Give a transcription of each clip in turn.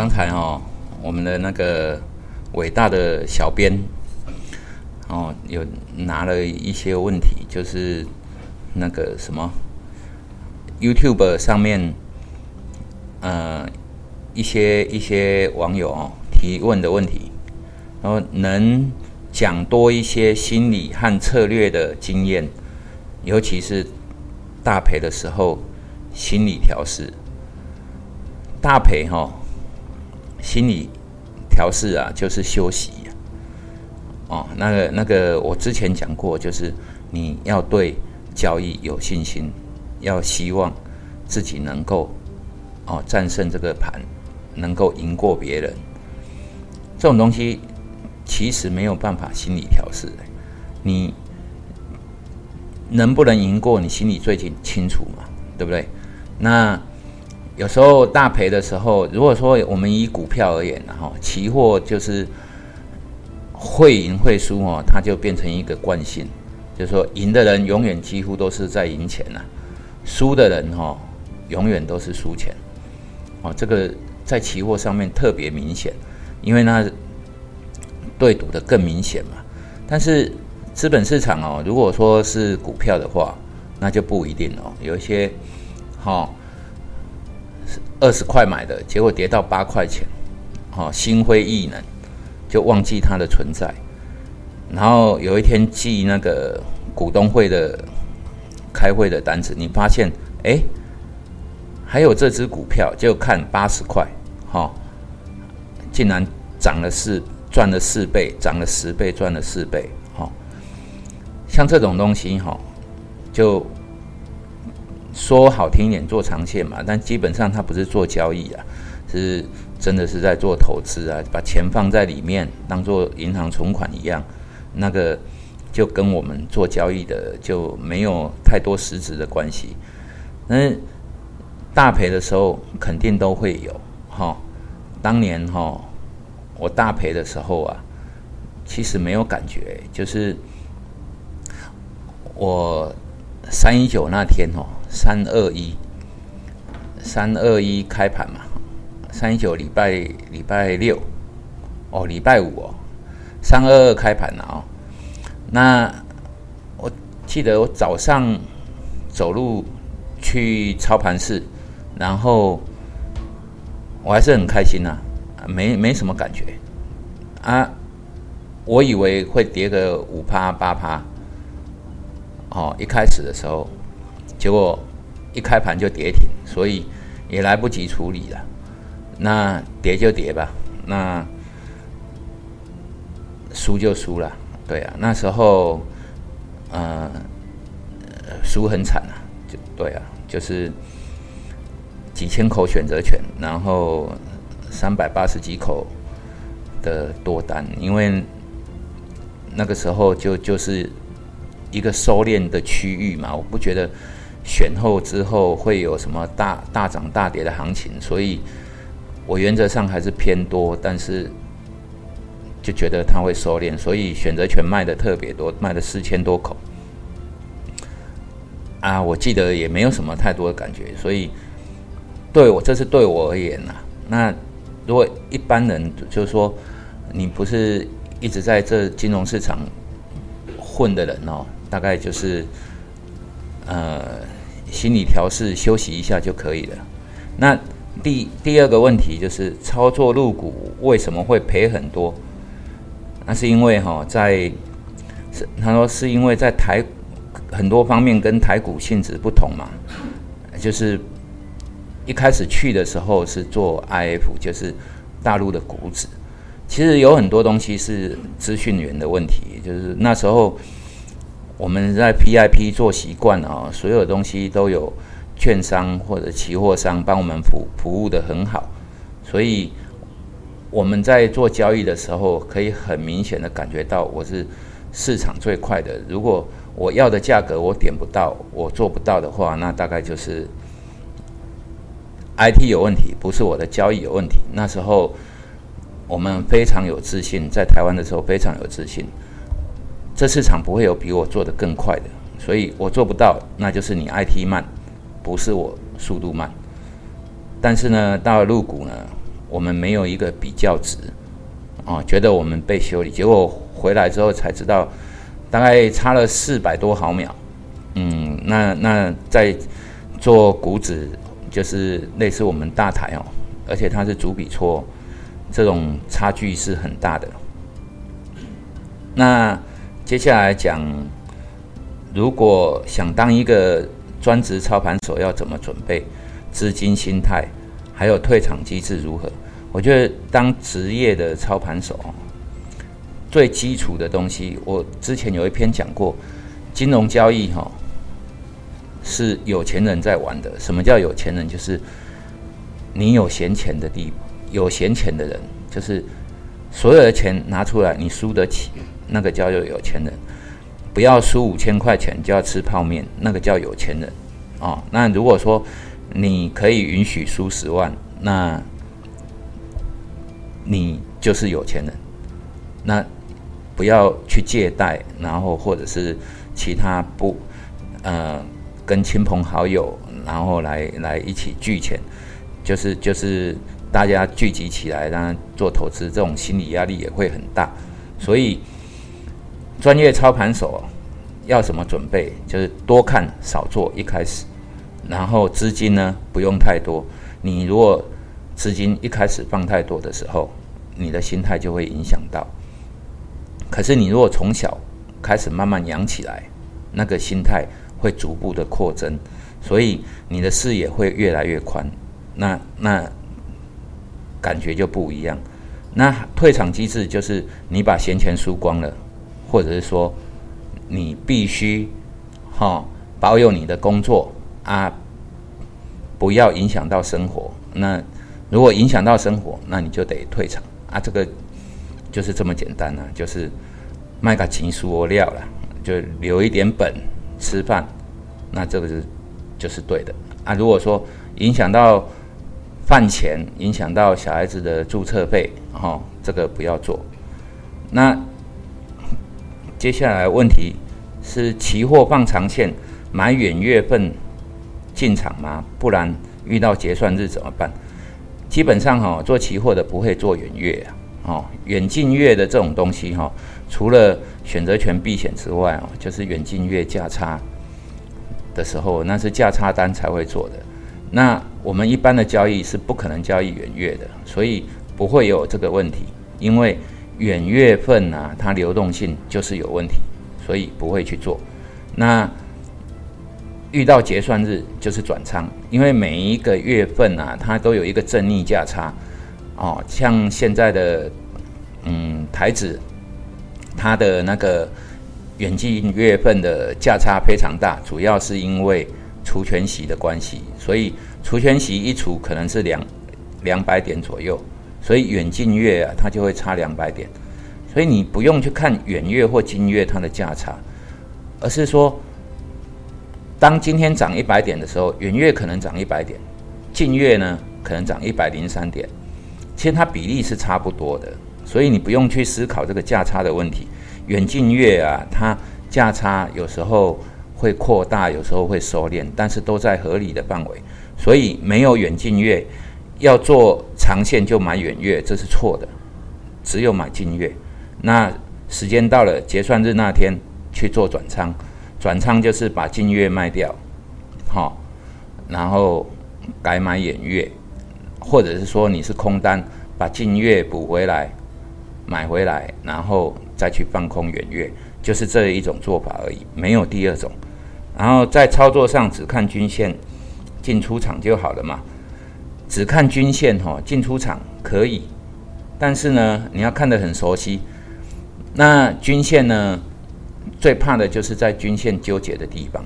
刚才哦，我们的那个伟大的小编哦，有拿了一些问题，就是那个什么 YouTube 上面，呃，一些一些网友哦提问的问题，然后能讲多一些心理和策略的经验，尤其是大赔的时候心理调试。大赔哈，心理调试啊，就是休息哦。那个那个，我之前讲过，就是你要对交易有信心，要希望自己能够哦战胜这个盘，能够赢过别人。这种东西其实没有办法心理调试，你能不能赢过，你心里最清清楚嘛，对不对？那。有时候大赔的时候，如果说我们以股票而言，然后期货就是会赢会输哦，它就变成一个惯性，就是说赢的人永远几乎都是在赢钱呐，输的人哈永远都是输钱，哦，这个在期货上面特别明显，因为那对赌的更明显嘛。但是资本市场哦，如果说是股票的话，那就不一定哦，有一些好。二十块买的结果跌到八块钱，哦，心灰意冷，就忘记它的存在。然后有一天记那个股东会的开会的单子，你发现哎，还有这只股票，就看八十块，哈，竟然涨了四，赚了四倍，涨了十倍，赚了四倍，哈。像这种东西，哈，就。说好听一点，做长线嘛，但基本上它不是做交易啊，是真的是在做投资啊，把钱放在里面当做银行存款一样，那个就跟我们做交易的就没有太多实质的关系。那大赔的时候肯定都会有哈，当年哈我大赔的时候啊，其实没有感觉，就是我三一九那天哦。三二一，三二一开盘嘛，三一九礼拜礼拜六，哦，礼拜五哦，三二二开盘了哦。那我记得我早上走路去操盘室，然后我还是很开心呐，没没什么感觉啊。我以为会跌个五趴八趴，哦，一开始的时候。结果一开盘就跌停，所以也来不及处理了。那跌就跌吧，那输就输了。对啊，那时候呃输很惨啊，就对啊，就是几千口选择权，然后三百八十几口的多单，因为那个时候就就是一个收敛的区域嘛，我不觉得。选后之后会有什么大大涨大跌的行情，所以我原则上还是偏多，但是就觉得它会收敛，所以选择权卖的特别多，卖了四千多口。啊，我记得也没有什么太多的感觉，所以对我这是对我而言呐。那如果一般人就是说你不是一直在这金融市场混的人哦，大概就是。呃，心理调试，休息一下就可以了。那第第二个问题就是操作入股为什么会赔很多？那是因为哈，在是他说是因为在台很多方面跟台股性质不同嘛，就是一开始去的时候是做 IF，就是大陆的股指，其实有很多东西是资讯源的问题，就是那时候。我们在 PIP 做习惯啊，所有东西都有券商或者期货商帮我们服服务的很好，所以我们在做交易的时候，可以很明显的感觉到我是市场最快的。如果我要的价格我点不到，我做不到的话，那大概就是 IT 有问题，不是我的交易有问题。那时候我们非常有自信，在台湾的时候非常有自信。这市场不会有比我做的更快的，所以我做不到，那就是你 IT 慢，不是我速度慢。但是呢，到了入股呢，我们没有一个比较值，哦，觉得我们被修理，结果回来之后才知道，大概差了四百多毫秒。嗯，那那在做股指，就是类似我们大台哦，而且它是主笔错，这种差距是很大的。那接下来讲，如果想当一个专职操盘手，要怎么准备？资金、心态，还有退场机制如何？我觉得当职业的操盘手，最基础的东西，我之前有一篇讲过，金融交易哈是有钱人在玩的。什么叫有钱人？就是你有闲钱的地，有闲钱的人，就是所有的钱拿出来，你输得起，那个叫做有钱人。不要输五千块钱就要吃泡面，那个叫有钱人啊。那如果说你可以允许输十万，那你就是有钱人。那不要去借贷，然后或者是其他不呃跟亲朋好友，然后来来一起聚钱，就是就是大家聚集起来，然后做投资，这种心理压力也会很大。所以专业操盘手要什么准备？就是多看少做，一开始。然后资金呢不用太多，你如果资金一开始放太多的时候，你的心态就会影响到。可是你如果从小开始慢慢养起来，那个心态会逐步的扩增，所以你的视野会越来越宽，那那感觉就不一样。那退场机制就是你把闲钱输光了，或者是说你必须哈保有你的工作。啊，不要影响到生活。那如果影响到生活，那你就得退场啊。这个就是这么简单啊，就是卖个情书料了，就留一点本吃饭。那这个是就是对的啊。如果说影响到饭钱，影响到小孩子的注册费，哦，这个不要做。那接下来问题是期货放长线，买远月份。进场吗？不然遇到结算日怎么办？基本上哈，做期货的不会做远月啊，哦，远近月的这种东西哈，除了选择权避险之外哦，就是远近月价差的时候，那是价差单才会做的。那我们一般的交易是不可能交易远月的，所以不会有这个问题。因为远月份啊，它流动性就是有问题，所以不会去做。那遇到结算日就是转仓，因为每一个月份啊，它都有一个正逆价差，哦，像现在的嗯台子，它的那个远近月份的价差非常大，主要是因为除权息的关系，所以除权息一除可能是两两百点左右，所以远近月啊它就会差两百点，所以你不用去看远月或近月它的价差，而是说。当今天涨一百点的时候，远月可能涨一百点，近月呢可能涨一百零三点，其实它比例是差不多的，所以你不用去思考这个价差的问题。远近月啊，它价差有时候会扩大，有时候会收敛，但是都在合理的范围，所以没有远近月要做长线就买远月，这是错的，只有买近月。那时间到了结算日那天去做转仓。转仓就是把近月卖掉，好，然后改买远月，或者是说你是空单，把近月补回来，买回来，然后再去放空远月，就是这一种做法而已，没有第二种。然后在操作上只看均线进出场就好了嘛，只看均线哈，进出场可以，但是呢，你要看得很熟悉，那均线呢？最怕的就是在均线纠结的地方，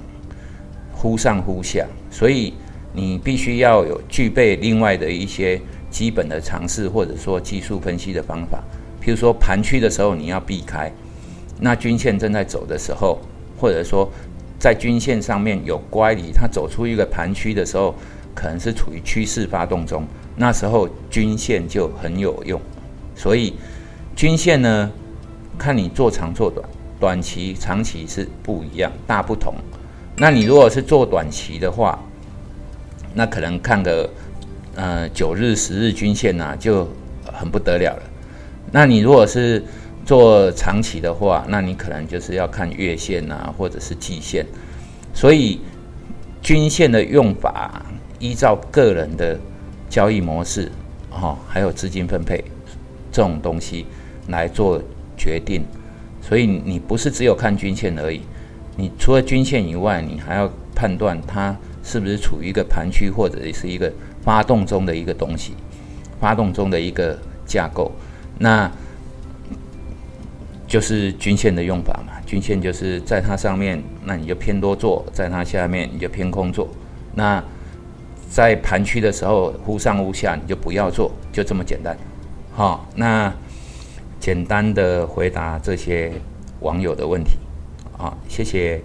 忽上忽下，所以你必须要有具备另外的一些基本的常识，或者说技术分析的方法。譬如说盘区的时候你要避开，那均线正在走的时候，或者说在均线上面有乖离，它走出一个盘区的时候，可能是处于趋势发动中，那时候均线就很有用。所以均线呢，看你做长做短。短期、长期是不一样，大不同。那你如果是做短期的话，那可能看个呃九日、十日均线呐，就很不得了了。那你如果是做长期的话，那你可能就是要看月线呐，或者是季线。所以均线的用法，依照个人的交易模式，哈，还有资金分配这种东西来做决定。所以你不是只有看均线而已，你除了均线以外，你还要判断它是不是处于一个盘区或者是一个发动中的一个东西，发动中的一个架构。那就是均线的用法嘛，均线就是在它上面，那你就偏多做；在它下面，你就偏空做。那在盘区的时候，忽上忽下，你就不要做，就这么简单。好，那。简单的回答这些网友的问题，啊，谢谢。